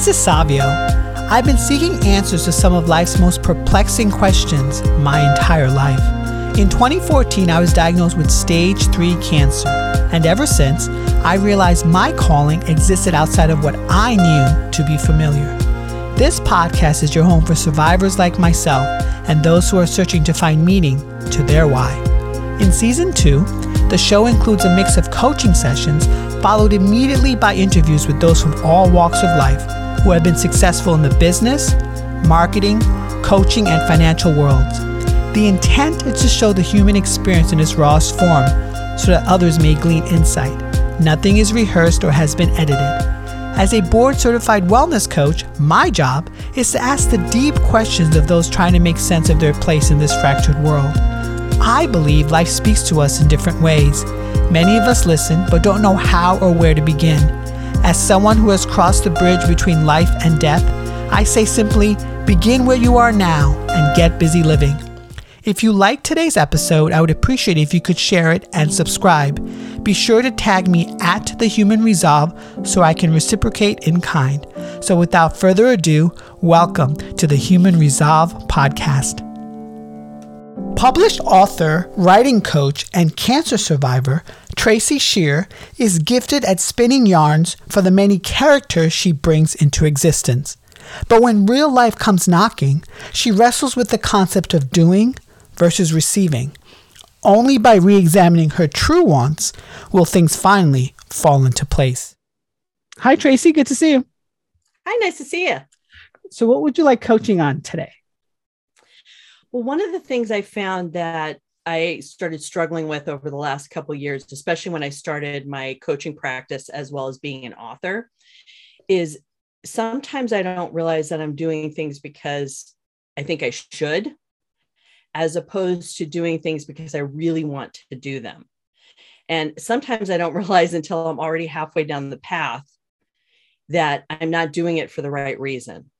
This is Savio. I've been seeking answers to some of life's most perplexing questions my entire life. In 2014, I was diagnosed with stage 3 cancer, and ever since, I realized my calling existed outside of what I knew to be familiar. This podcast is your home for survivors like myself and those who are searching to find meaning to their why. In season 2, the show includes a mix of coaching sessions followed immediately by interviews with those from all walks of life who have been successful in the business, marketing, coaching, and financial worlds. The intent is to show the human experience in its rawest form so that others may glean insight. Nothing is rehearsed or has been edited. As a board certified wellness coach, my job is to ask the deep questions of those trying to make sense of their place in this fractured world. I believe life speaks to us in different ways. Many of us listen but don't know how or where to begin. As someone who has crossed the bridge between life and death, I say simply begin where you are now and get busy living. If you liked today's episode, I would appreciate if you could share it and subscribe. Be sure to tag me at The Human Resolve so I can reciprocate in kind. So without further ado, welcome to the Human Resolve podcast. Published author, writing coach, and cancer survivor, Tracey Shearer is gifted at spinning yarns for the many characters she brings into existence. But when real life comes knocking, she wrestles with the concept of doing, versus receiving. Only by re examining her true wants will things finally fall into place. Hi, Tracey. Good to see you. Hi, nice to see you. So, what would you like coaching on today? Well, one of the things I found that I started struggling with over the last couple years, especially when I started my coaching practice as well as being an author, is sometimes I don't realize that I'm doing things because I think I should as opposed to doing things because I really want to do them. And sometimes I don't realize until I'm already halfway down the path that I'm not doing it for the right reason.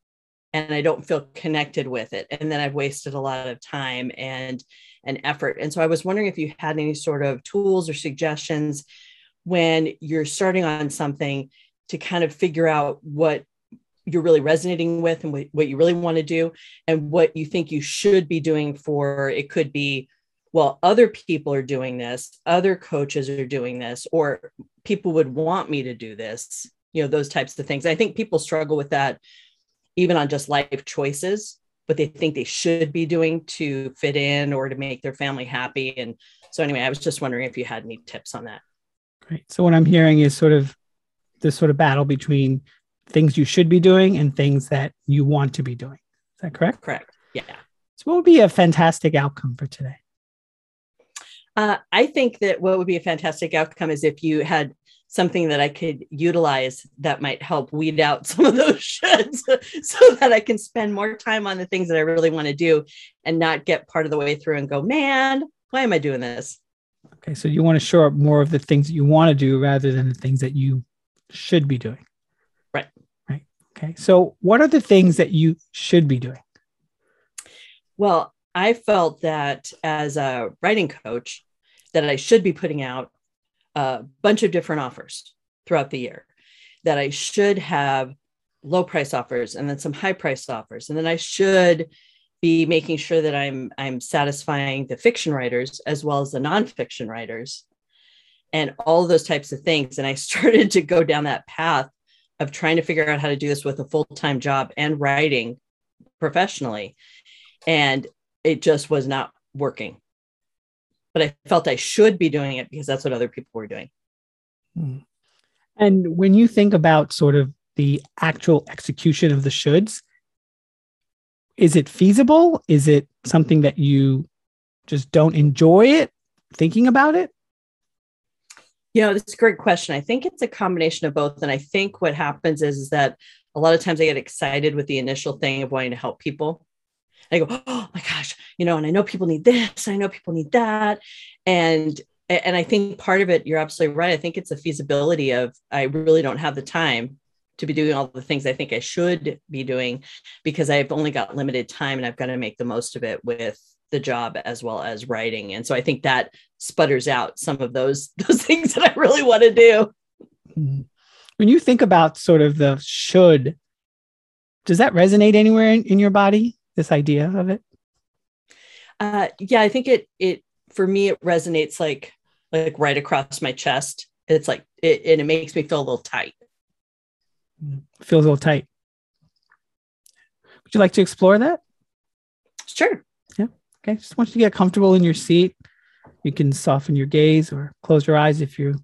And I don't feel connected with it. And then I've wasted a lot of time and and effort. And so I was wondering if you had any sort of tools or suggestions when you're starting on something to kind of figure out what you're really resonating with and what you really want to do and what you think you should be doing for it could be well other people are doing this other coaches are doing this or people would want me to do this you know those types of things i think people struggle with that even on just life choices but they think they should be doing to fit in or to make their family happy and so anyway i was just wondering if you had any tips on that great so what i'm hearing is sort of this sort of battle between things you should be doing and things that you want to be doing. Is that correct? Correct. Yeah. So, what would be a fantastic outcome for today? Uh, I think that what would be a fantastic outcome is if you had something that I could utilize that might help weed out some of those shoulds so that I can spend more time on the things that I really want to do and not get part of the way through and go, man, why am I doing this? Okay. So you want to show up more of the things that you want to do rather than the things that you should be doing. Right. Right. Okay. So, what are the things that you should be doing? Well, I felt that as a writing coach, that I should be putting out a bunch of different offers throughout the year, that I should have low price offers and then some high price offers. And then I should be making sure that I'm I'm satisfying the fiction writers as well as the nonfiction writers and all those types of things. And I started to go down that path of trying to figure out how to do this with a full-time job and writing professionally and it just was not working but i felt i should be doing it because that's what other people were doing hmm. and when you think about sort of the actual execution of the shoulds is it feasible is it something that you just don't enjoy it thinking about it you know, that's a great question. I think it's a combination of both. And I think what happens is, is that a lot of times I get excited with the initial thing of wanting to help people. I go, oh my gosh, you know, and I know people need this, I know people need that. And and I think part of it, you're absolutely right. I think it's a feasibility of I really don't have the time to be doing all the things I think I should be doing because I've only got limited time and I've got to make the most of it with the job as well as writing. And so I think that sputters out some of those those things that I really want to do. Mm-hmm. When you think about sort of the should does that resonate anywhere in, in your body? This idea of it? Uh, yeah, I think it it for me it resonates like like right across my chest. It's like it and it makes me feel a little tight. Feels a little tight. Would you like to explore that? Sure. Yeah. Okay. Just want you to get comfortable in your seat. You can soften your gaze or close your eyes if you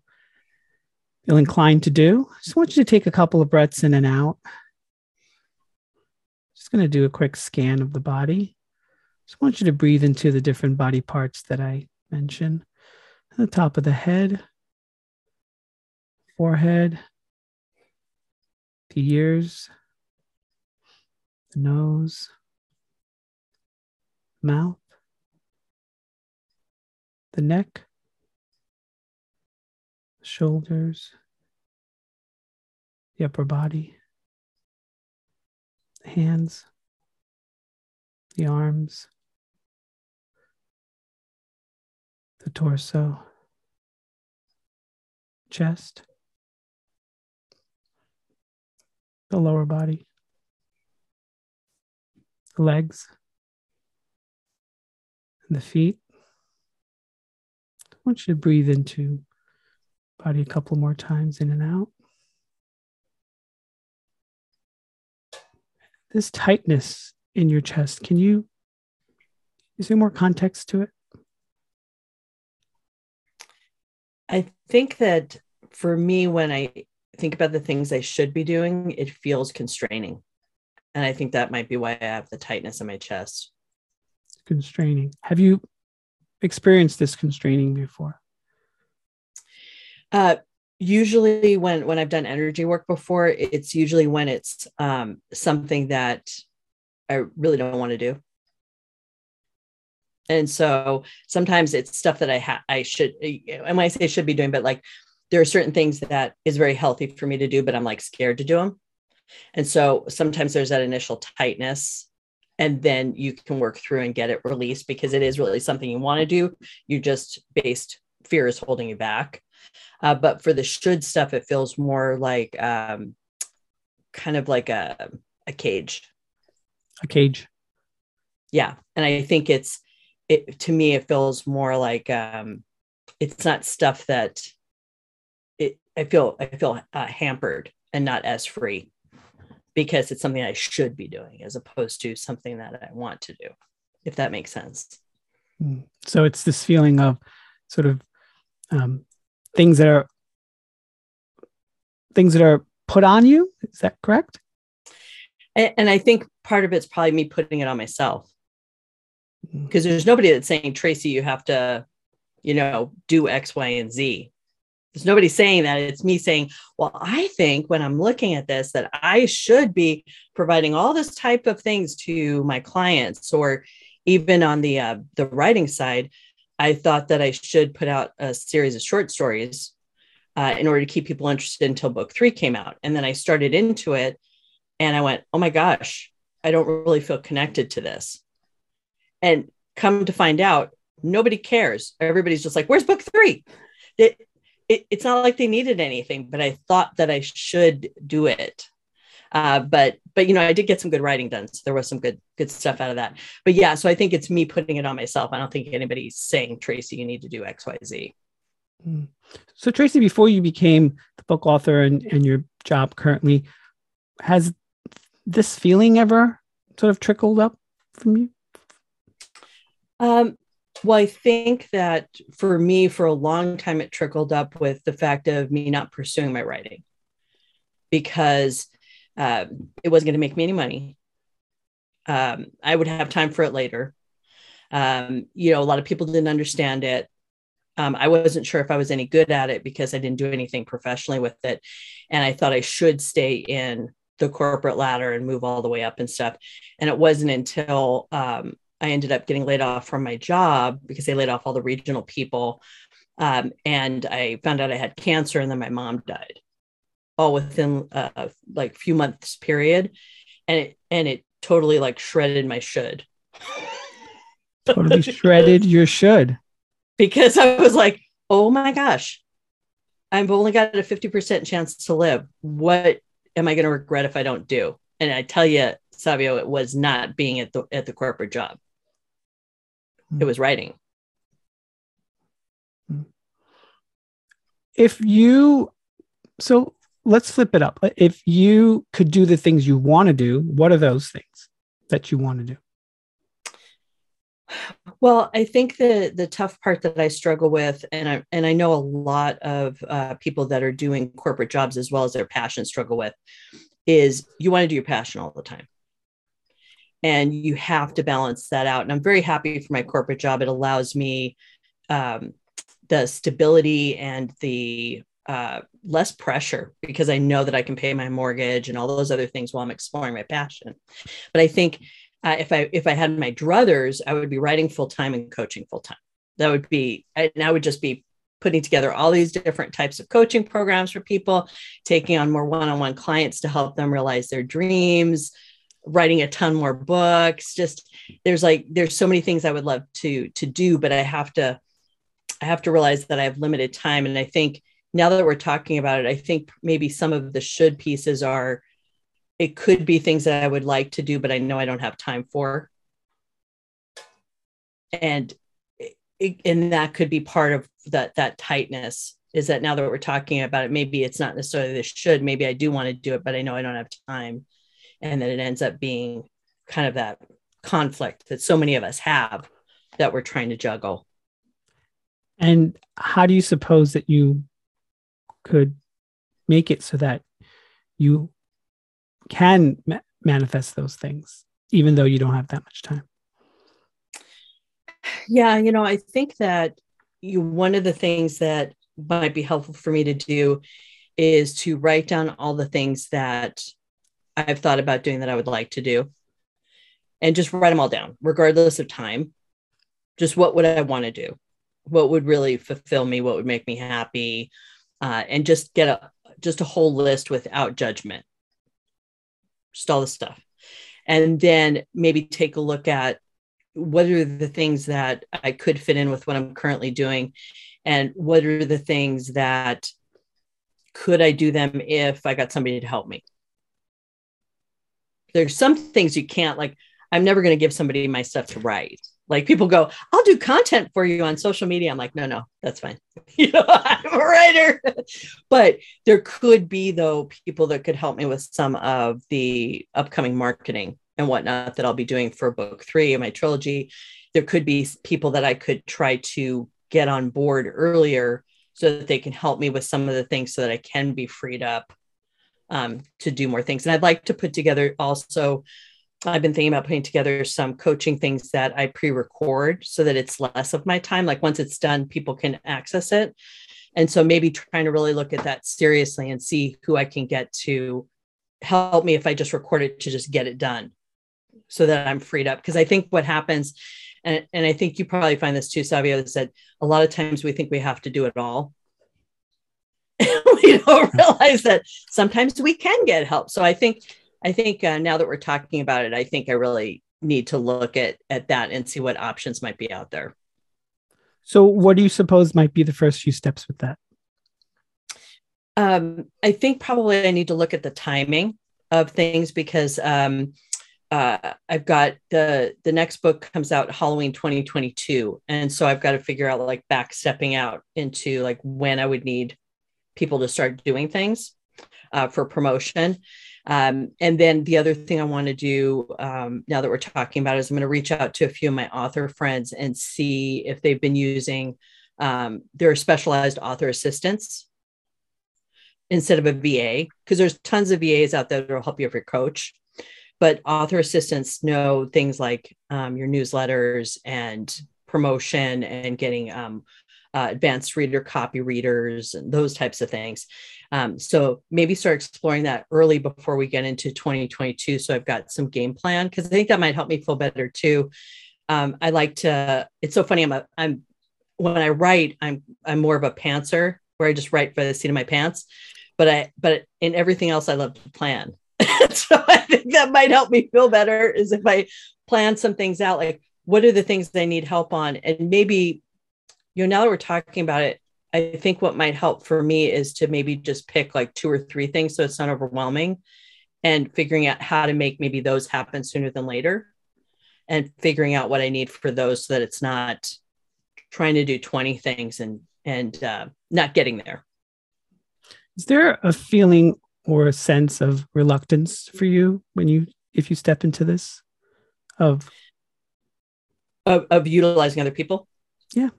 feel inclined to do. Just want you to take a couple of breaths in and out. Just going to do a quick scan of the body. Just want you to breathe into the different body parts that I mentioned. The top of the head, forehead, the ears, the nose, mouth, the neck, shoulders, the upper body, the hands, the arms, the torso, chest, the lower body, the legs, and the feet. I want you to breathe into body a couple more times in and out. This tightness in your chest, can you, is there more context to it? I think that for me, when I think about the things I should be doing, it feels constraining. And I think that might be why I have the tightness in my chest. Constraining. Have you experienced this constraining before? Uh, usually when when I've done energy work before, it's usually when it's um, something that I really don't want to do. And so sometimes it's stuff that I ha- I should and when I say should be doing, but like there are certain things that is very healthy for me to do, but I'm like scared to do them. And so sometimes there's that initial tightness and then you can work through and get it released because it is really something you want to do. You just based fear is holding you back. Uh, but for the should stuff, it feels more like um, kind of like a, a cage. A cage. Yeah. And I think it's, it, to me, it feels more like um, it's not stuff that it, I feel, I feel uh, hampered and not as free because it's something I should be doing as opposed to something that I want to do, if that makes sense. Hmm. So it's this feeling of sort of um, things that are things that are put on you. Is that correct? And, and I think part of it's probably me putting it on myself because hmm. there's nobody that's saying Tracey, you have to, you know, do X, Y, and Z. There's nobody saying that. It's me saying, well, I think when I'm looking at this, that I should be providing all this type of things to my clients, or even on the uh, the writing side, I thought that I should put out a series of short stories uh, in order to keep people interested until book three came out. And then I started into it, and I went, oh my gosh, I don't really feel connected to this. And come to find out, nobody cares. Everybody's just like, where's book three? It, it, it's not like they needed anything, but I thought that I should do it. Uh, but but you know, I did get some good writing done, so there was some good good stuff out of that. But yeah, so I think it's me putting it on myself. I don't think anybody's saying, Tracey, you need to do X, Y, Z. Hmm. So Tracey, before you became the book author and, and your job currently, has this feeling ever sort of trickled up from you? Um, well, I think that for me, for a long time, it trickled up with the fact of me not pursuing my writing because uh, it wasn't going to make me any money. Um, I would have time for it later. Um, you know, a lot of people didn't understand it. Um, I wasn't sure if I was any good at it because I didn't do anything professionally with it. And I thought I should stay in the corporate ladder and move all the way up and stuff. And it wasn't until um, I ended up getting laid off from my job because they laid off all the regional people. Um, and I found out I had cancer, and then my mom died, all within a uh, like few months period, and it and it totally like shredded my should. totally shredded your should because I was like, oh my gosh, I've only got a fifty percent chance to live. What am I going to regret if I don't do? And I tell you, Savio, it was not being at the at the corporate job. It was writing. If you so let's flip it up. If you could do the things you want to do, what are those things that you want to do? Well, I think the the tough part that I struggle with, and I and I know a lot of uh, people that are doing corporate jobs as well as their passion struggle with, is you want to do your passion all the time, and you have to balance that out. And I'm very happy for my corporate job; it allows me um, the stability and the uh, less pressure because I know that I can pay my mortgage and all those other things while I'm exploring my passion. But I think uh, if I if I had my druthers, I would be writing full time and coaching full time. That would be, and I would just be putting together all these different types of coaching programs for people, taking on more one-on-one clients to help them realize their dreams, writing a ton more books. Just there's like there's so many things I would love to to do, but I have to I have to realize that I have limited time, and I think now that we're talking about it, I think maybe some of the should pieces are it could be things that I would like to do, but I know I don't have time for. And and that could be part of that that tightness is that now that we're talking about it, maybe it's not necessarily the should, maybe I do want to do it, but I know I don't have time. And then it ends up being kind of that conflict that so many of us have that we're trying to juggle. And how do you suppose that you could make it so that you can ma- manifest those things, even though you don't have that much time? Yeah, you know, I think that you one of the things that might be helpful for me to do is to write down all the things that I've thought about doing that I would like to do and just write them all down, regardless of time. Just what would I want to do? What would really fulfill me? What would make me happy? Uh, and just get a just a whole list without judgment just all the stuff. And then maybe take a look at what are the things that I could fit in with what I'm currently doing, and what are the things that could I do them if I got somebody to help me. There's some things you can't like. I'm never going to give somebody my stuff to write. Like people go, I'll do content for you on social media. I'm like, no, no, that's fine. you know, I'm a writer. but there could be though people that could help me with some of the upcoming marketing and whatnot that I'll be doing for book three of my trilogy. There could be people that I could try to get on board earlier so that they can help me with some of the things so that I can be freed up um, to do more things. And I'd like to put together also I've been thinking about putting together some coaching things that I pre record so that it's less of my time. Like once it's done, people can access it. And so maybe trying to really look at that seriously and see who I can get to help me if I just record it to just get it done so that I'm freed up. Because I think what happens, and, and I think you probably find this too, Savio, that said a lot of times we think we have to do it all. we don't realize that sometimes we can get help. So I think I think uh, now that we're talking about it, I think I really need to look at at that and see what options might be out there. So, what do you suppose might be the first few steps with that? Um, I think probably I need to look at the timing of things because um, uh, I've got the the next book comes out Halloween 2022, and so I've got to figure out like back stepping out into like when I would need people to start doing things uh, for promotion. Um, and then the other thing I want to do um, now that we're talking about is I'm going to reach out to a few of my author friends and see if they've been using um, their specialized author assistants instead of a VA, because there's tons of VAs out there that will help you if you're coach. But author assistants know things like um, your newsletters and promotion and getting um, uh, advanced reader copy readers and those types of things. Um, so maybe start exploring that early before we get into 2022. So I've got some game plan because I think that might help me feel better too. Um, I like to. It's so funny. I'm a. I'm when I write, I'm I'm more of a pantser where I just write for the seat of my pants. But I but in everything else, I love to plan. so I think that might help me feel better is if I plan some things out like what are the things that I need help on and maybe you know now that we're talking about it I think what might help for me is to maybe just pick like two or three things so it's not overwhelming and figuring out how to make maybe those happen sooner than later and figuring out what I need for those so that it's not trying to do 20 things and and uh, not getting there. Is there a feeling or a sense of reluctance for you when you if you step into this of of, of utilizing other people? Yeah.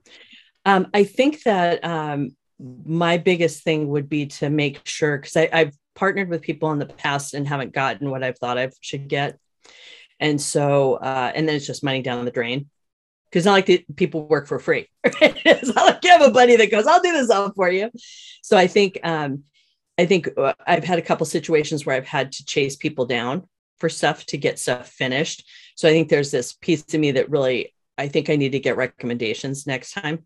Um, I think that um, my biggest thing would be to make sure because I've partnered with people in the past and haven't gotten what I've thought I should get. And so, uh, and then it's just money down the drain because not like the people work for free. it's not like you have a buddy that goes, "I'll do this all for you." So I think um, I think uh, I've had a couple situations where I've had to chase people down for stuff to get stuff finished. So I think there's this piece to me that really I think I need to get recommendations next time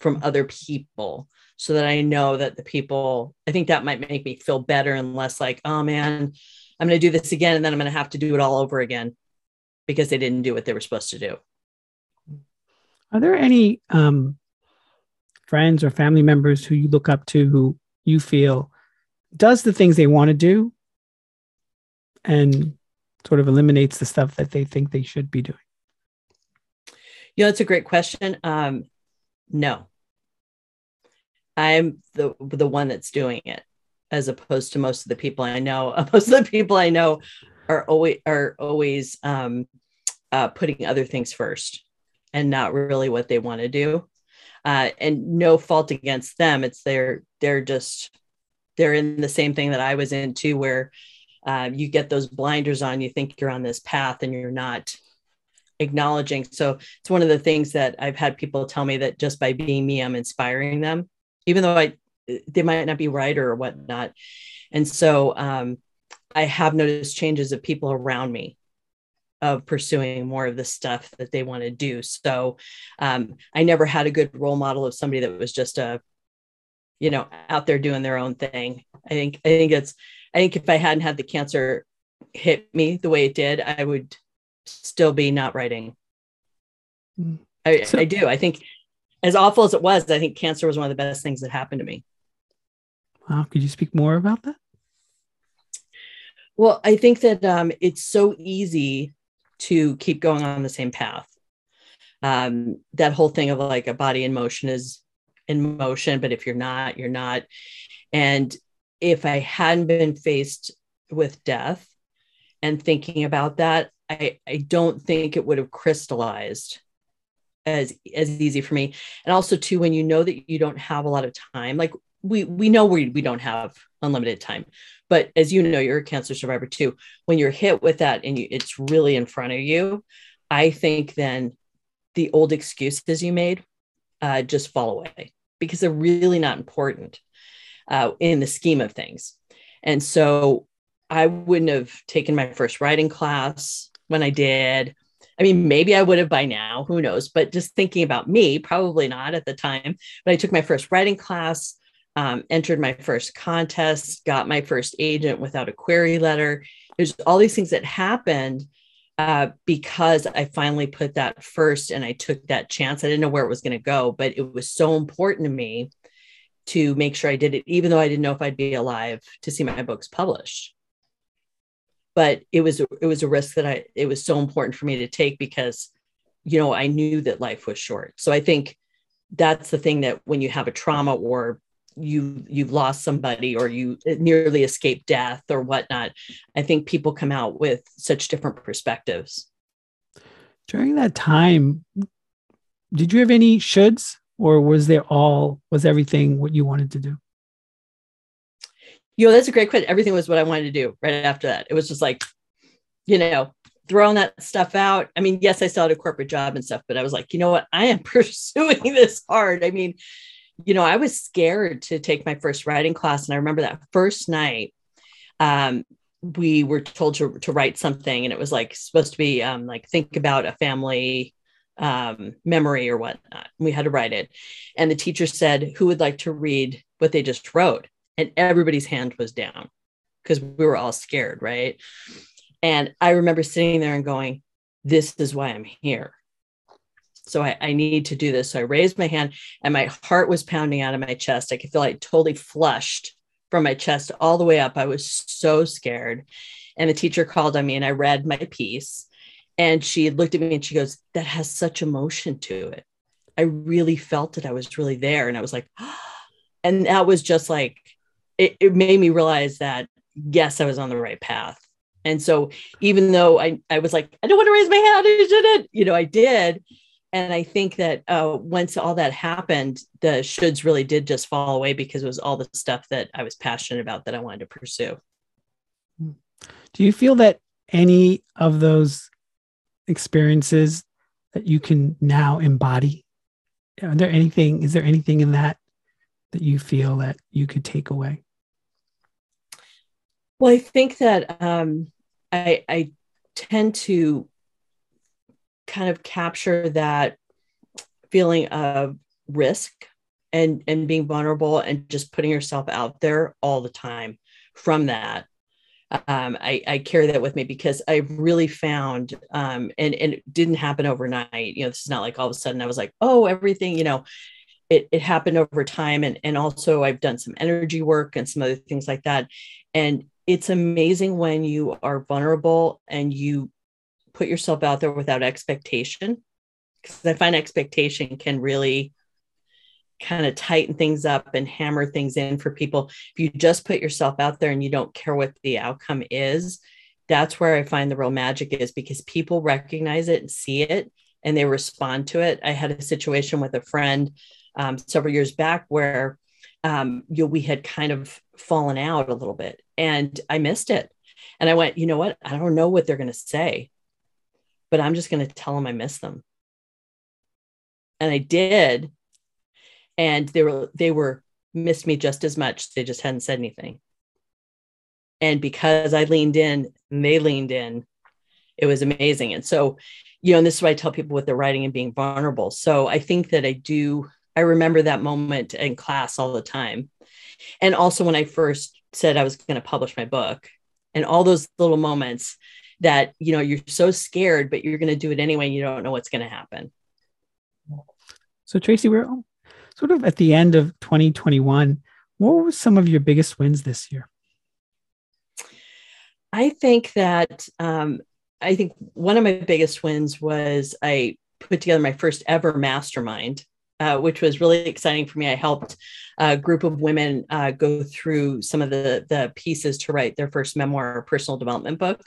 from other people so that I know that the people I think that might make me feel better and less like, oh man, I'm going to do this again and then I'm going to have to do it all over again because they didn't do what they were supposed to do. Are there any um, friends or family members who you look up to who you feel does the things they want to do and sort of eliminates the stuff that they think they should be doing? You know, that's a great question. Um, no, I'm the the one that's doing it, as opposed to most of the people I know. Most of the people I know are always are always um, uh, putting other things first and not really what they want to do. Uh, and no fault against them. It's they're they're just they're in the same thing that I was into, where uh, you get those blinders on. You think you're on this path, and you're not acknowledging. So it's one of the things that I've had people tell me that just by being me, I'm inspiring them, even though I they might not be right or whatnot. And so um, I have noticed changes of people around me of pursuing more of the stuff that they want to do. So um, I never had a good role model of somebody that was just a, you know, out there doing their own thing. I think I think it's I think if I hadn't had the cancer hit me the way it did, I would still be not writing. Mm. I, so, I do. I think as awful as it was, I think cancer was one of the best things that happened to me. Wow. Could you speak more about that? Well, I think that um, it's so easy to keep going on the same path. Um, that whole thing of like a body in motion is in motion, but if you're not, you're not. And if I hadn't been faced with death and thinking about that, I, I don't think it would have crystallized as as easy for me. And also too, when you know that you don't have a lot of time, like we we know we we don't have unlimited time, but as you know, you're a cancer survivor too. When you're hit with that and you, it's really in front of you, I think then the old excuses you made uh, just fall away because they're really not important uh, in the scheme of things. And so I wouldn't have taken my first writing class when I did. I mean, maybe I would have by now, who knows? But just thinking about me, probably not at the time. But I took my first writing class um, entered my first contest, got my first agent without a query letter. There's all these things that happened uh, because I finally put that first and I took that chance. I didn't know where it was going to go, but it was so important to me to make sure I did it, even though I didn't know if I'd be alive to see my books published. But it was it was a risk that I it was so important for me to take because you know I knew that life was short. So I think that's the thing that when you have a trauma or you you've lost somebody or you nearly escaped death or whatnot i think people come out with such different perspectives during that time did you have any shoulds or was there all was everything what you wanted to do know that's a great question everything was what i wanted to do right after that it was just like you know throwing that stuff out i mean yes i still had a corporate job and stuff but i was like you know what i am pursuing this hard i mean you know, I was scared to take my first writing class. And I remember that first night, um, we were told to, to write something, and it was like supposed to be um, like think about a family um, memory or whatnot. We had to write it. And the teacher said, Who would like to read what they just wrote? And everybody's hand was down because we were all scared, right? And I remember sitting there and going, This is why I'm here. So I, I, need to do this. So I raised my hand and my heart was pounding out of my chest. I could feel like totally flushed from my chest all the way up. I was so scared. And the teacher called on me and I read my piece. And she looked at me and she goes, That has such emotion to it. I really felt it. I was really there. And I was like, and that was just like, it, it made me realize that, yes, I was on the right path. And so even though I, I was like, I don't want to raise my hand, I shouldn't, you know, I did. And I think that uh, once all that happened, the shoulds really did just fall away because it was all the stuff that I was passionate about that I wanted to pursue. Do you feel that any of those experiences that you can now embody? Are there anything, is there anything in that that you feel that you could take away? Well, I think that um, I, I tend to kind of capture that feeling of risk and and being vulnerable and just putting yourself out there all the time from that um, I, I, carry that with me because I really found, um, and, and it didn't happen overnight. You know, this is not like all of a sudden I was like, oh, everything, you know, it, it happened over time. And, and also I've done some energy work and some other things like that. And it's amazing when you are vulnerable and you put yourself out there without expectation. Because I find expectation can really kind of tighten things up and hammer things in for people. If you just put yourself out there and you don't care what the outcome is, that's where I find the real magic is because people recognize it and see it and they respond to it. I had a situation with a friend um, several years back where um, you know, we had kind of fallen out a little bit and I missed it. And I went, you know what? I don't know what they're going to say, but I'm just going to tell them I miss them. And I did and they were they were missed me just as much they just hadn't said anything and because i leaned in and they leaned in it was amazing and so you know and this is why i tell people with their writing and being vulnerable so i think that i do i remember that moment in class all the time. And also when i first said i was going to publish my book and all those little moments that you know you're so scared but you're going to do it anyway and you don't know what's going to happen. So tracey we're sort of at the end of 2021, what were some of your biggest wins this year? I think that um, I think one of my biggest wins was I put together my first ever mastermind, uh, which was really exciting for me. I helped a group of women uh, go through some of the the pieces to write their first memoir or personal development book.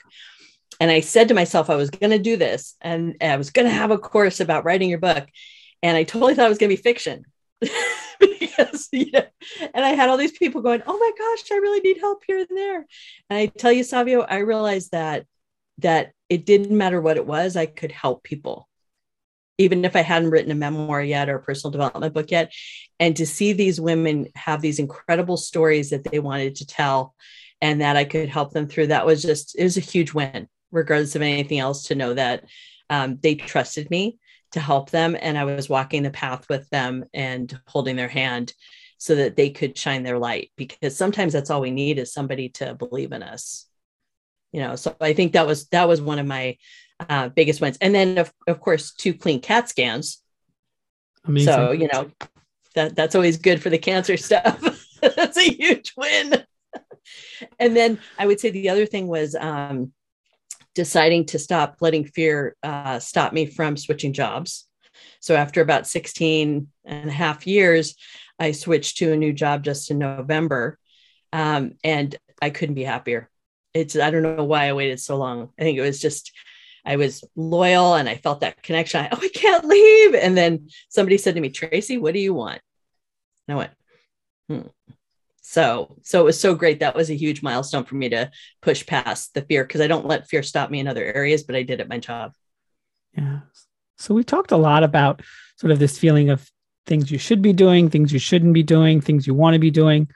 And I said to myself, I was going to do this, and I was going to have a course about writing your book. And I totally thought it was going to be fiction. because you know, and I had all these people going, "Oh my gosh, I really need help here and there." And I tell you, Savio, I realized that that it didn't matter what it was, I could help people, even if I hadn't written a memoir yet or a personal development book yet. And to see these women have these incredible stories that they wanted to tell, and that I could help them through, that was just it was a huge win, regardless of anything else. To know that um, they trusted me to help them. And I was walking the path with them and holding their hand so that they could shine their light because sometimes that's all we need is somebody to believe in us. You know, so I think that was that was one of my uh, biggest wins. And then of, of course, two clean CAT scans. Amazing. So, you know, that that's always good for the cancer stuff. that's a huge win. and then I would say the other thing was um, deciding to stop letting fear uh, stop me from switching jobs. So after about 16 and a half years, I switched to a new job just in November. Um, and I couldn't be happier. It's, I don't know why I waited so long. I think it was just, I was loyal and I felt that connection. I, oh, I can't leave. And then somebody said to me, Tracey, what do you want? And I went, hmm, so so it was so great that was a huge milestone for me to push past the fear because i don't let fear stop me in other areas but i did at my job yeah so we talked a lot about sort of this feeling of things you should be doing things you shouldn't be doing things you want to be doing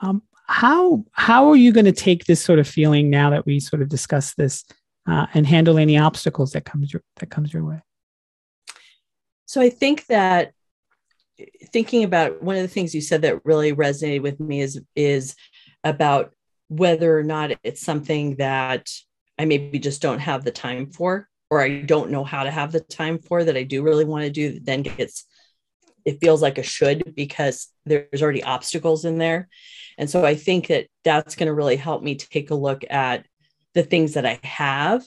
um, how how are you going to take this sort of feeling now that we sort of discussed this uh, and handle any obstacles that comes your that comes your way so i think that thinking about one of the things you said that really resonated with me is is about whether or not it's something that I maybe just don't have the time for, or I don't know how to have the time for that I do really want to do, that then gets it feels like a should because there's already obstacles in there. And so I think that that's going to really help me take a look at the things that I have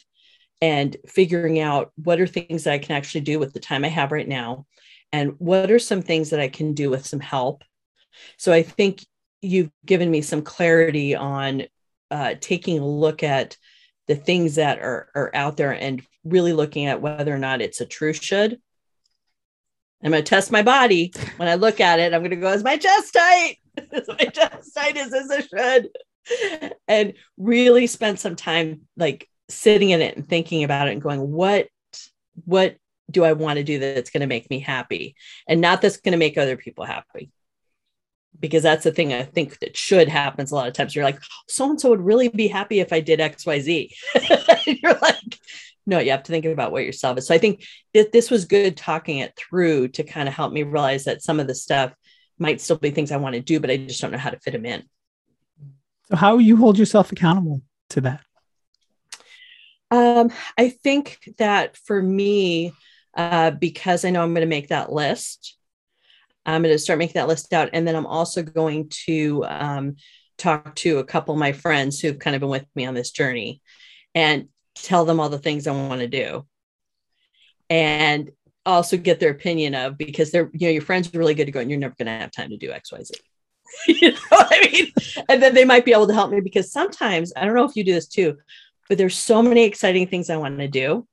and figuring out what are things that I can actually do with the time I have right now and what are some things that I can do with some help. So I think you've given me some clarity on uh, taking a look at the things that are, are out there and really looking at whether or not it's a true should. I'm going to test my body. When I look at it, I'm going to go, is my chest tight? is my chest tight? Is this a should? And really spend some time like sitting in it and thinking about it and going, what, what do I want to do that's going to make me happy and not that's going to make other people happy? Because that's the thing I think that should happens a lot of times. You're like, so and so would really be happy if I did X, Y, Z. you're like, no, you have to think about what yourself is. So I think that this was good talking it through to kind of help me realize that some of the stuff might still be things I want to do, but I just don't know how to fit them in. So how you hold yourself accountable to that? Um, I think that for me, uh, because I know I'm going to make that list, I'm going to start making that list out. And then I'm also going to um, talk to a couple of my friends who've kind of been with me on this journey and tell them all the things I want to do. And also get their opinion of because they're, you know, your friends are really good to go and you're never going to have time to do XYZ. you know what I mean? And then they might be able to help me because sometimes, I don't know if you do this too, but there's so many exciting things I want to do.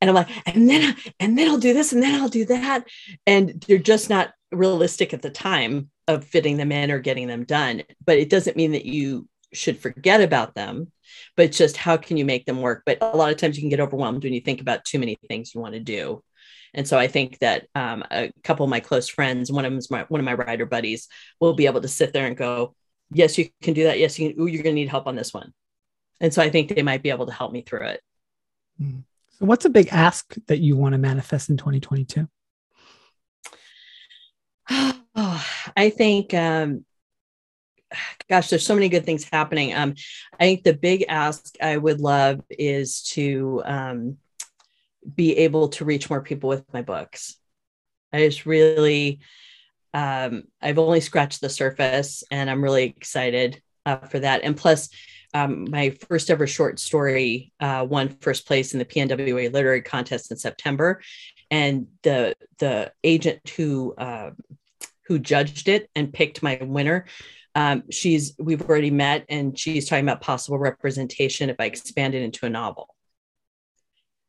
And I'm like, and then, and then I'll do this and then I'll do that. And they're just not realistic at the time of fitting them in or getting them done. But it doesn't mean that you should forget about them, but just how can you make them work? But a lot of times you can get overwhelmed when you think about too many things you want to do. And so I think that um, a couple of my close friends, one of them is my, one of my writer buddies, will be able to sit there and go, yes, you can do that. Yes, you can. Ooh, you're going to need help on this one. And so I think they might be able to help me through it. Hmm. So, what's a big ask that you want to manifest in 2022? Oh, I think, um, gosh, there's so many good things happening. Um, I think the big ask I would love is to um, be able to reach more people with my books. I just really, um, I've only scratched the surface and I'm really excited uh, for that. And plus, um, my first ever short story uh, won first place in the PNWA literary contest in September, and the the agent who uh, who judged it and picked my winner. Um, she's we've already met, and she's talking about possible representation if I expand it into a novel.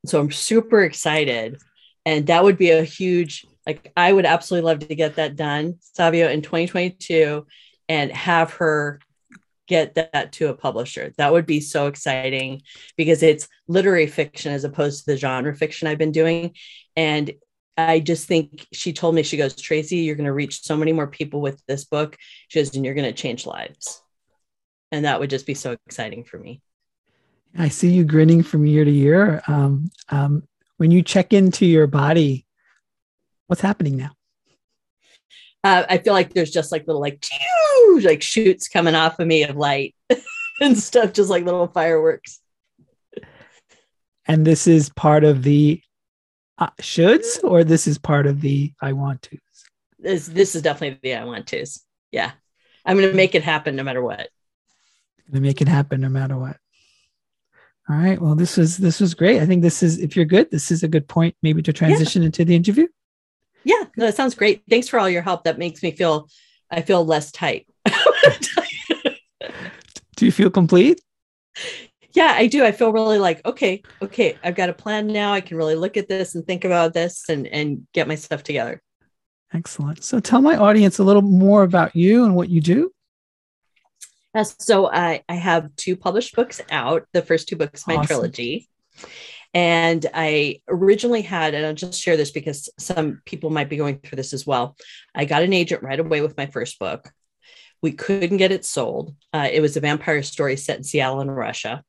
So I'm super excited, and that would be a huge like I would absolutely love to get that done, Savio, in 2022, and have her get that to a publisher. That would be so exciting because it's literary fiction as opposed to the genre fiction I've been doing. And I just think she told me, she goes, Tracey, you're going to reach so many more people with this book. She goes, and you're going to change lives. And that would just be so exciting for me. I see you grinning from year to year. Um, um, when you check into your body, what's happening now? uh, I feel like there's just like little like like shoots coming off of me of light and stuff, just like little fireworks. And this is part of the uh, shoulds, or this is part of the I want tos. This this is definitely the I want tos. Yeah, I'm going to make it happen no matter what. Going to make it happen no matter what. All right. Well, this was this was great. I think this is if you're good, this is a good point maybe to transition yeah. into the interview. Yeah, no, that sounds great. Thanks for all your help. That makes me feel I feel less tight. do you feel complete? Yeah, I do. I feel really like, okay, okay, I've got a plan now. I can really look at this and think about this and and get my stuff together. Excellent. So tell my audience a little more about you and what you do. Yes, so I, I have two published books out. The first two books, my awesome. trilogy. And I originally had, and I'll just share this because some people might be going through this as well. I got an agent right away with my first book. We couldn't get it sold. Uh, it was a vampire story set in Seattle and Russia.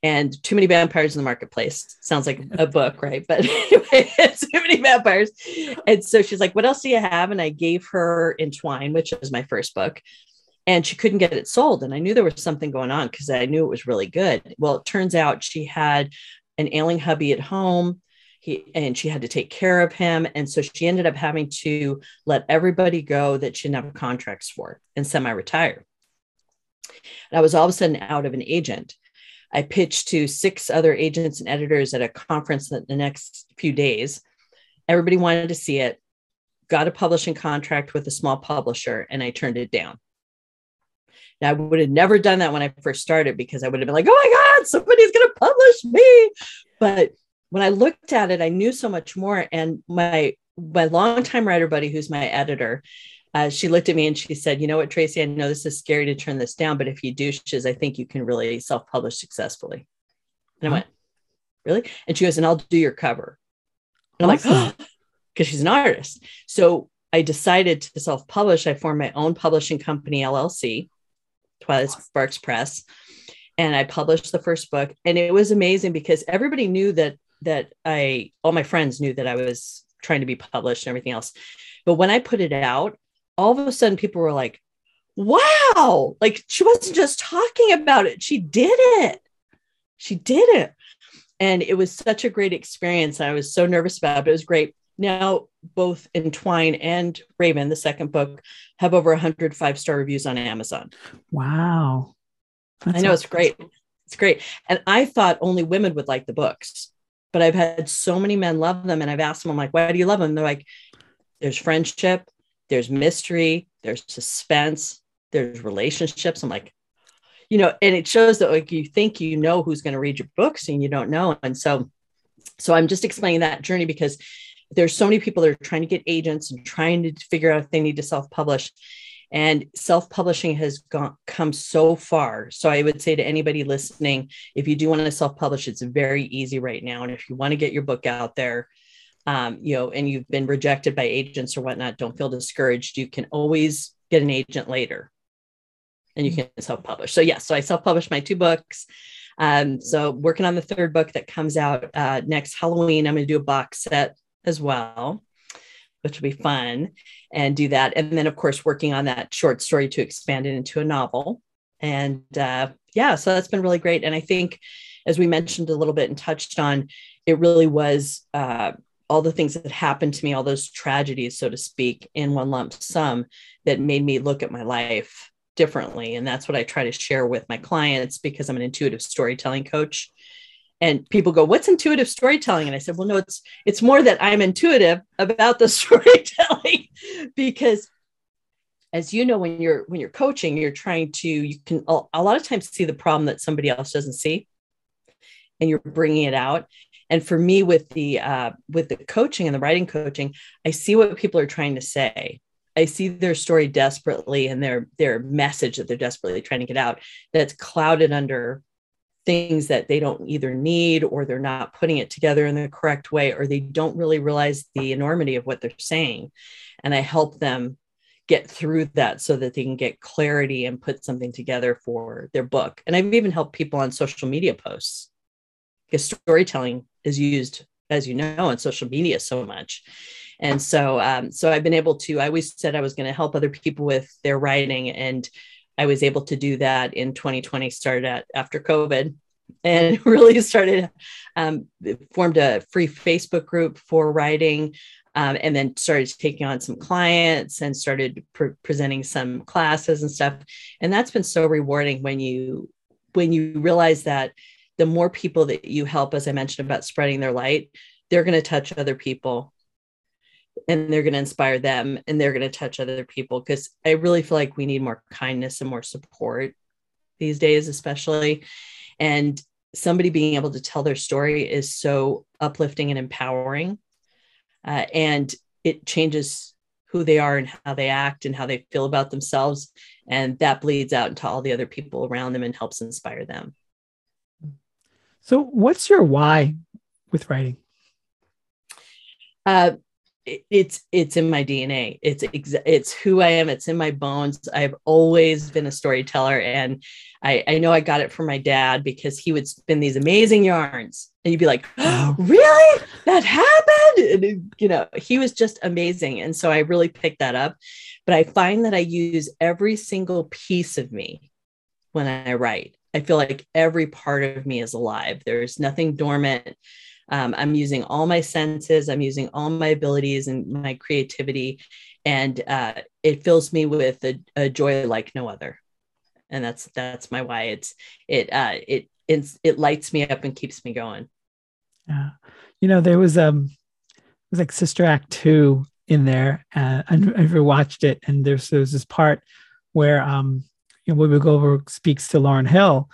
And too many vampires in the marketplace. Sounds like a book, right? But anyway, too many vampires. And so she's like, What else do you have? And I gave her Entwine, which is my first book and she couldn't get it sold. And I knew there was something going on because I knew it was really good. Well, it turns out she had an ailing hubby at home. he and she had to take care of him and so she ended up having to let everybody go that she didn't have contracts for and semi-retire and i was all of a sudden out of an agent i pitched to six other agents and editors at a conference the next few days everybody wanted to see it got a publishing contract with a small publisher and i turned it down now, I would have never done that when I first started because I would have been like, oh my God, somebody's going to publish me. But when I looked at it, I knew so much more. And my my longtime writer buddy, who's my editor, uh, she looked at me and she said, "You know what, Tracey? I know this is scary to turn this down, but if you do, she says, I think you can really self-publish successfully." And I went, "Really?" And she goes, "And I'll do your cover." And I'm awesome. like, because she's an artist. So I decided to self-publish. I formed my own publishing company, LLC, Twilight Sparks Press, and I published the first book. And it was amazing because everybody knew that that I, all my friends knew that I was trying to be published and everything else. But when I put it out, all of a sudden people were like, wow, like she wasn't just talking about it, she did it. She did it. And it was such a great experience. I was so nervous about it. It was great. Now, both Entwine and Raven, the second book, have over 100 five star reviews on Amazon. Wow. That's I know awesome. it's great. It's great. And I thought only women would like the books but I've had so many men love them. And I've asked them, I'm like, why do you love them? they're like, there's friendship, there's mystery, there's suspense, there's relationships. I'm like, you know, and it shows that like you think you know who's going to read your books and you don't know. And so, so I'm just explaining that journey because there's so many people that are trying to get agents and trying to figure out if they need to self-publish. And self-publishing has gone come so far. So i would say to anybody listening if you do want to self-publish it's very easy right now. And if you want to get your book out there um, you know and you've been rejected by agents or whatnot don't feel discouraged. You can always get an agent later and you can self-publish. So yeah so i self-published my two books. Um, so working on the third book that comes out uh, next halloween i'm going to do a box set as well which will be fun, and do that. And then, of course, working on that short story to expand it into a novel. And uh, yeah, so that's been really great. And I think, as we mentioned a little bit and touched on, it really was uh, all the things that happened to me, all those tragedies, so to speak, in one lump sum that made me look at my life differently. And that's what I try to share with my clients because I'm an intuitive storytelling coach and people go what's intuitive storytelling? And i said well no it's it's more that i'm intuitive about the storytelling because as you know when you're when you're coaching you're trying to you can a lot of times see the problem that somebody else doesn't see and you're bringing it out. And for me with the uh, with the coaching and the writing coaching i see what people are trying to say. I see their story desperately and their their message that they're desperately trying to get out that's clouded under things that they don't either need or they're not putting it together in the correct way or they don't really realize the enormity of what they're saying. And i help them get through that so that they can get clarity and put something together for their book. And i've even helped people on social media posts. Because storytelling is used as you know on social media so much. And so um, so i've been able to i always said i was going to help other people with their writing and I was able to do that in 2020, started at, after COVID, and really started um, formed a free Facebook group for writing, um, and then started taking on some clients and started pre- presenting some classes and stuff. And that's been so rewarding when you when you realize that the more people that you help, as I mentioned about spreading their light, they're going to touch other people and they're going to inspire them and they're going to touch other people because i really feel like we need more kindness and more support these days especially. And somebody being able to tell their story is so uplifting and empowering uh, and it changes who they are and how they act and how they feel about themselves and that bleeds out into all the other people around them and helps inspire them. So what's your why with writing? Uh, it's it's in my DNA. It's it's who I am. It's in my bones. I've always been a storyteller, and I I know I got it from my dad because he would spin these amazing yarns, and you'd be like, oh, "Really? That happened?" And, you know, he was just amazing, and so I really picked that up. But I find that I use every single piece of me when I write. I feel like every part of me is alive. There's nothing dormant. Um, I'm using all my senses, I'm using all my abilities and my creativity, and uh, it fills me with a, a, joy like no other. And that's that's my why. It's it uh, it it's, it lights me up and keeps me going. Yeah, you know there was um it was like Sister Act two in there. Uh, I never watched it, and there's there's this part where um you know Whoopi Goldberg speaks to Lauryn Hill,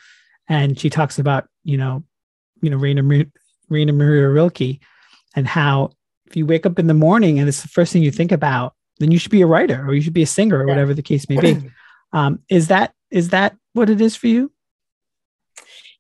and she talks about you know you know Rainer Rainer Maria Rilke, and how if you wake up in the morning and it's the first thing you think about, then you should be a writer or you should be a singer or yeah. whatever the case may be. Um, is that is that what it is for you?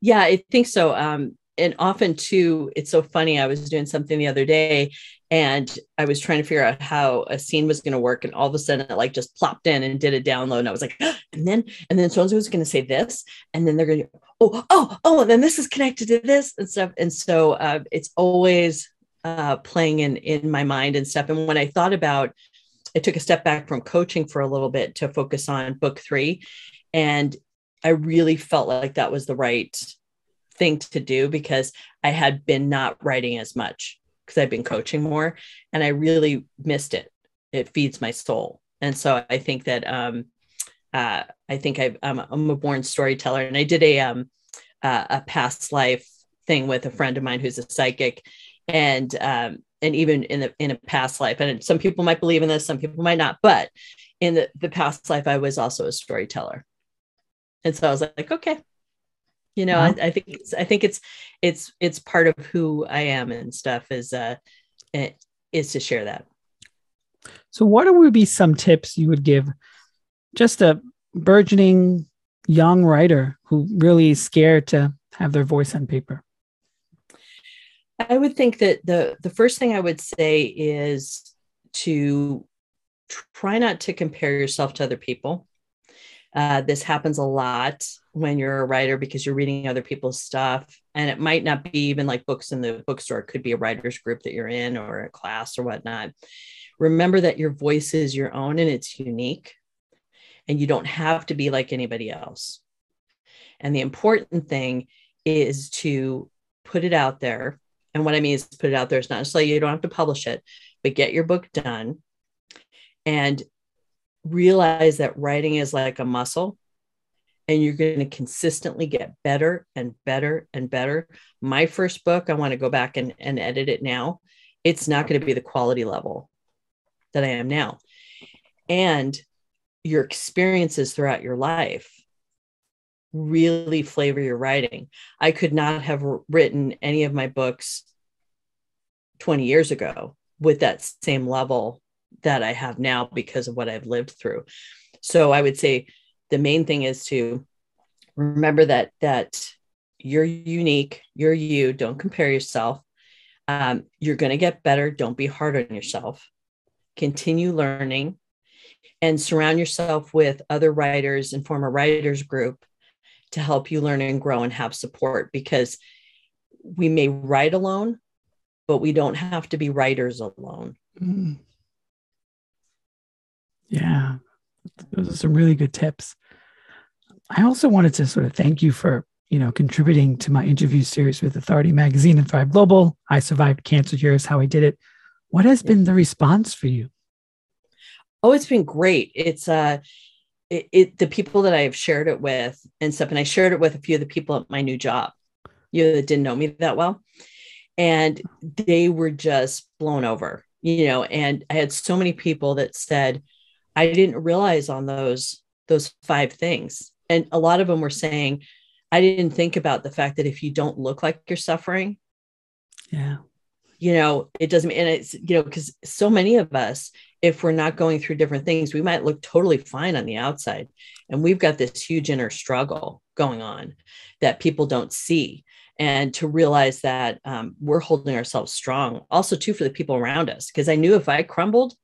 Yeah, I think so. Um, and often too, it's so funny. I was doing something the other day and I was trying to figure out how a scene was going to work. And all of a sudden it like just plopped in and did a download. And I was like, and then, and then so was going to say this. And then they're going to, oh, oh, oh, and then this is connected to this and stuff. And so uh, it's always uh, playing in, in my mind and stuff. And when I thought about, I took a step back from coaching for a little bit to focus on book three. And I really felt like that was the right thing to do because I had been not writing as much because I've been coaching more and I really missed it. It feeds my soul. And so I think that um, uh, I think I, am I'm a born storyteller and I did a, um, uh, a past life thing with a friend of mine who's a psychic and um, and even in the in a past life and some people might believe in this some people might not but in the, the past life i was also a storyteller and so i was like okay you know I, I, think it's i think it's it's it's part of who i am and stuff is uh is to share that. So what would be some tips you would give just a burgeoning young writer who really is scared to have their voice on paper? I would think that the the first thing i would say is to try not to compare yourself to other people. Uh, this happens a lot when you're a writer because you're reading other people's stuff. And it might not be even like books in the bookstore, it could be a writer's group that you're in or a class or whatnot. Remember that your voice is your own and it's unique, and you don't have to be like anybody else. And the important thing is to put it out there. And what I mean is put it out there. It's not necessarily you don't have to publish it, but get your book done and realize that writing is like a muscle and you're going to consistently get better and better and better. My first book, I want to go back and, and edit it now. It's not going to be the quality level that I am now. And your experiences throughout your life really flavor your writing. I could not have written any of my books 20 years ago with that same level that I have now because of what I've lived through. So I would say the main thing is to remember that that you're unique, you're you. Don't compare yourself. Um, you're going to get better. Don't be hard on yourself. Continue learning, and surround yourself with other writers and form a writers group to help you learn and grow and have support. Because we may write alone, but we don't have to be writers alone. Mm. Yeah, those are some really good tips. I also wanted to sort of thank you for you know contributing to my interview series with Authority Magazine and Thrive Global. I survived cancer. Here's how I did it. What has been the response for you? Oh, it's been great. It's uh it, it the people that I've shared it with and stuff, and I shared it with a few of the people at my new job, you know, that didn't know me that well. And they were just blown over, you know, and I had so many people that said, I didn't realize on those those five things. And a lot of them were saying, I didn't think about the fact that if you don't look like you're suffering, yeah, you know, it doesn't, and it's, you know, because so many of us, if we're not going through different things, we might look totally fine on the outside. And we've got this huge inner struggle going on that people don't see. And to realize that um, we're holding ourselves strong, also, too, for the people around us. Because I knew if I crumbled,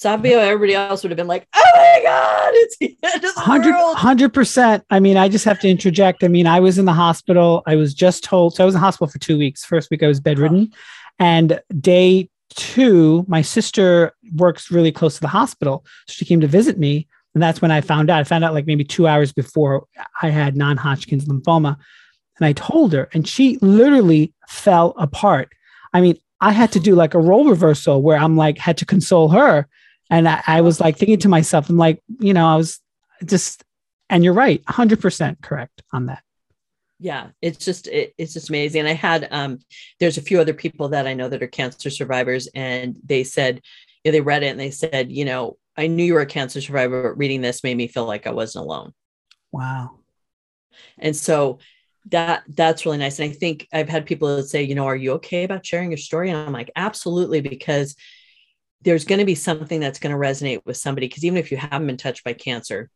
Savio, everybody else would have been like, "Oh my god, it's the end of the 100, world." Hundred percent. I mean, I just have to interject. I mean, I was in the hospital. I was just told. So I was in the hospital for two weeks. First week, I was bedridden, oh. and day two, my sister works really close to the hospital, so she came to visit me, and that's when I found out. I found out like maybe two hours before I had non-Hodgkin's lymphoma, and I told her, and she literally fell apart. I mean, I had to do like a role reversal where I'm like, had to console her. And I, I was like thinking to myself, I'm like, you know, I was just, and you're right, 100% correct on that. Yeah, it's just it, it's just amazing. And I had um there's a few other people that I know that are cancer survivors, and they said, yeah, they read it and they said, you know, I knew you were a cancer survivor, but reading this made me feel like I wasn't alone. Wow. And so that that's really nice. And I think I've had people that say, you know, are you okay about sharing your story? And I'm like, absolutely, because there's going to be something that's going to resonate with somebody. Because even if you haven't been touched by cancer,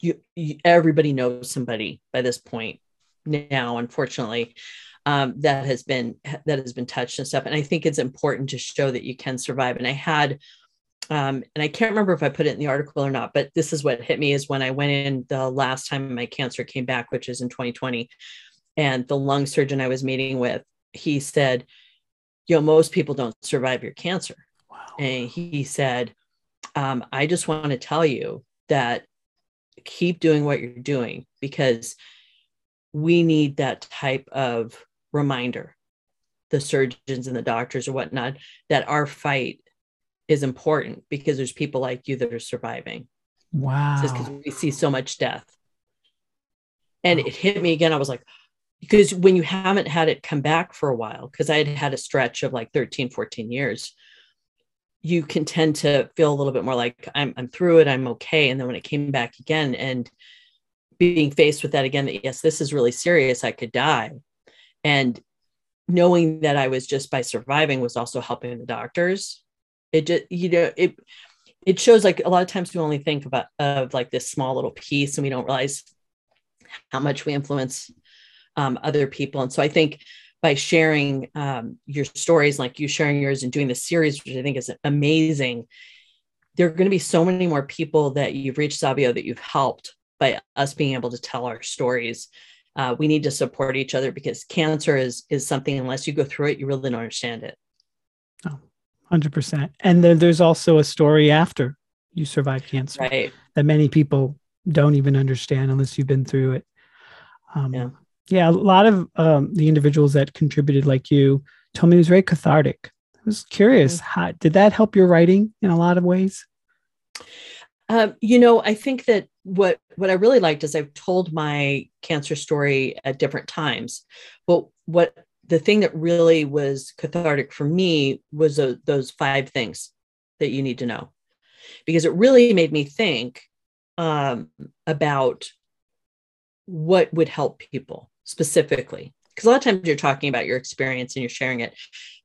you, you everybody knows somebody by this point now, unfortunately, um, that has been that has been touched and stuff. And I think it's important to show that you can survive. And I had um, and I can't remember if I put it in the article or not, but this is what hit me is when I went in the last time my cancer came back, which is in 2020 and the lung surgeon I was meeting with, he said, you know, most people don't survive your cancer. Wow. And he said, um, I just want to tell you that keep doing what you're doing because we need that type of reminder, the surgeons and the doctors or whatnot, that our fight is important because there's people like you that are surviving. Wow. Because we see so much death. And it hit me again. I was like, because when you haven't had it come back for a while because i had had a stretch of like 13 14 years you can tend to feel a little bit more like i'm, I'm through it i'm okay and then when it came back again and being faced with that again that yes this is really serious i could die and knowing that i was just by surviving was also helping the doctors it just you know it it shows like a lot of times we only think about of like this small little piece and we don't realize how much we influence um, other people. And so I think by sharing um, your stories, like you sharing yours and doing the series, which I think is amazing, there are going to be so many more people that you've reached, Savio, that you've helped by us being able to tell our stories. Uh, we need to support each other because cancer is is something unless you go through it, you really don't understand it. Oh, 100%. And then there's also a story after you survive cancer right. that many people don't even understand unless you've been through it. Um, yeah yeah, a lot of um, the individuals that contributed, like you, told me it was very cathartic. I was curious, mm-hmm. how, did that help your writing in a lot of ways? Um, you know, I think that what what I really liked is I've told my cancer story at different times, but what the thing that really was cathartic for me was a, those five things that you need to know, because it really made me think um, about what would help people specifically because a lot of times you're talking about your experience and you're sharing it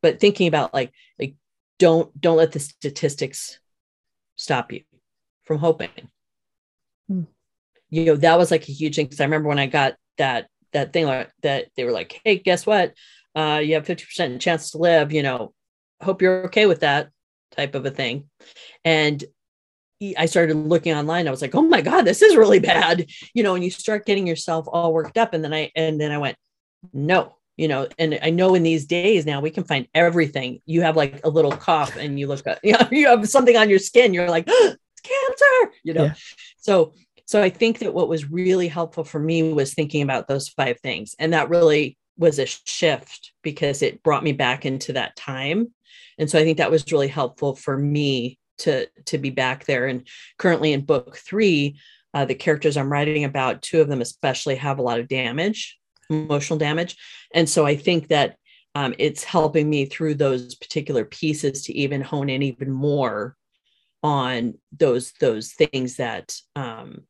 but thinking about like like don't don't let the statistics stop you from hoping. Hmm. you know that was like a huge thing because i remember when i got that that thing like that they were like hey guess what? Uh you have 50% chance to live you know hope you're okay with that type of a thing. And I started looking online. I was like, oh my God, this is really bad. You know, and you start getting yourself all worked up. And then I, and then I went, no, you know, and I know in these days now we can find everything. You have like a little cough and you look, you know, you have something on your skin. You're like, oh, it's cancer, you know? Yeah. So, so I think that what was really helpful for me was thinking about those five things. And that really was a shift because it brought me back into that time. And so I think that was really helpful for me to to be back there. And currently in book three uh, the characters i'm writing about two of them especially have a lot of damage emotional damage. And so i think that um, it's helping me through those particular pieces to even hone in even more on those those things that um,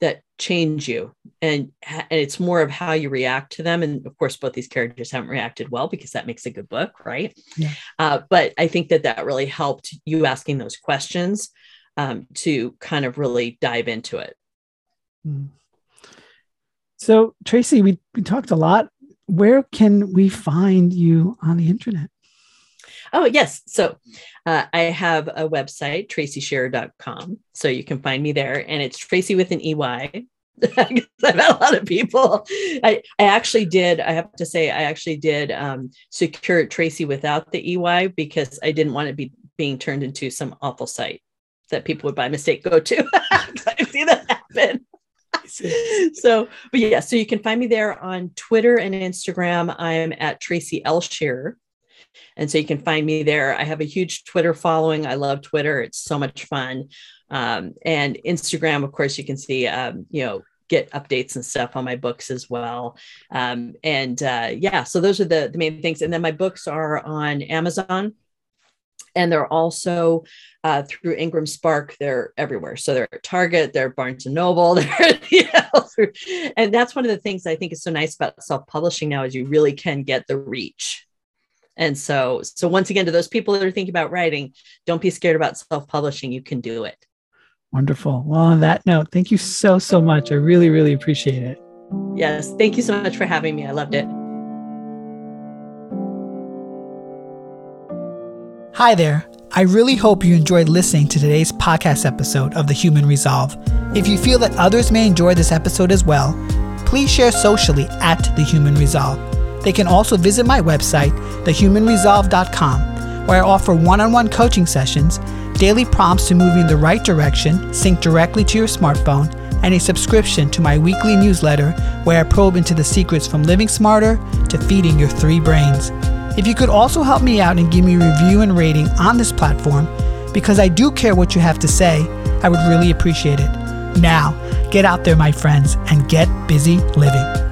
that change you. And, and it's more of how you react to them. And of course both these characters haven't reacted well because that makes a good book right? Yeah. uh, but i think that that really helped you asking those questions um, to kind of really dive into it. Hmm. so tracey we, we talked a lot. Where can we find you on the internet Oh, yes. So uh, I have a website, traceyshearer.com. So you can find me there. And it's Tracey with an EY. I've had a lot of people. I, I actually did, I have to say, I actually did um, secure Tracy without the EY because I didn't want to be being turned into some awful site that people would by mistake go to. I see that happen. so, but yeah, so you can find me there on Twitter and Instagram. I'm at Tracey L. Shearer. And so you can find me there. I have a huge Twitter following. I love Twitter, it's so much fun. Um, and Instagram, of course, you can see, um, you know, get updates and stuff on my books as well. Um, and uh, yeah, so those are the, the main things. And then my books are on Amazon and they're also uh, through Ingram Spark. They're everywhere. So they're at Target, they're Barnes and Noble, they're, and that's one of the things I think is so nice about self-publishing now is you really can get the reach. And so, so once again, to those people that are thinking about writing, don't be scared about self-publishing. You can do it. Wonderful. Well, on that note, thank you so, so much. I really, really appreciate it. Yes. Thank you so much for having me. I loved it. Hi there. I really hope you enjoyed listening to today's podcast episode of The Human Resolve. If you feel that others may enjoy this episode as well, please share socially at The Human Resolve. They can also visit my website, thehumanresolve.com, where I offer one on one coaching sessions, daily prompts to move you in the right direction, sync directly to your smartphone, and a subscription to my weekly newsletter where I probe into the secrets from living smarter to feeding your three brains. If you could also help me out and give me a review and rating on this platform, because I do care what you have to say, I would really appreciate it. Now, get out there, my friends, and get busy living.